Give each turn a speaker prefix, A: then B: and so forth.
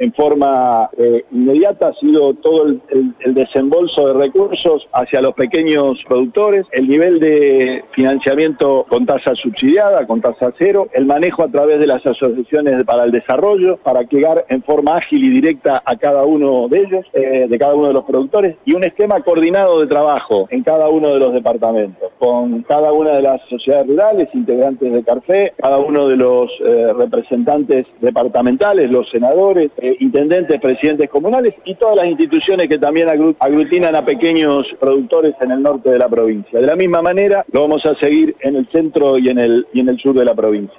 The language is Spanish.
A: en forma eh, inmediata ha sido todo el, desembolso de recursos hacia los pequeños productores, el nivel de financiamiento con tasa subsidiada, con tasa cero, el manejo a través de las asociaciones para el desarrollo, para llegar en forma ágil y directa a cada uno de ellos, eh, de cada uno de los productores, y un esquema coordinado de trabajo en cada uno de los departamentos, con cada una de las sociedades rurales, integrantes de CARFE, cada uno de los eh, representantes departamentales, los senadores, eh, intendentes, presidentes comunales y todas las instituciones que también aglutinan a pequeños productores en el norte de la provincia. De la misma manera, lo vamos a seguir en el centro y en el, y en el sur de la provincia.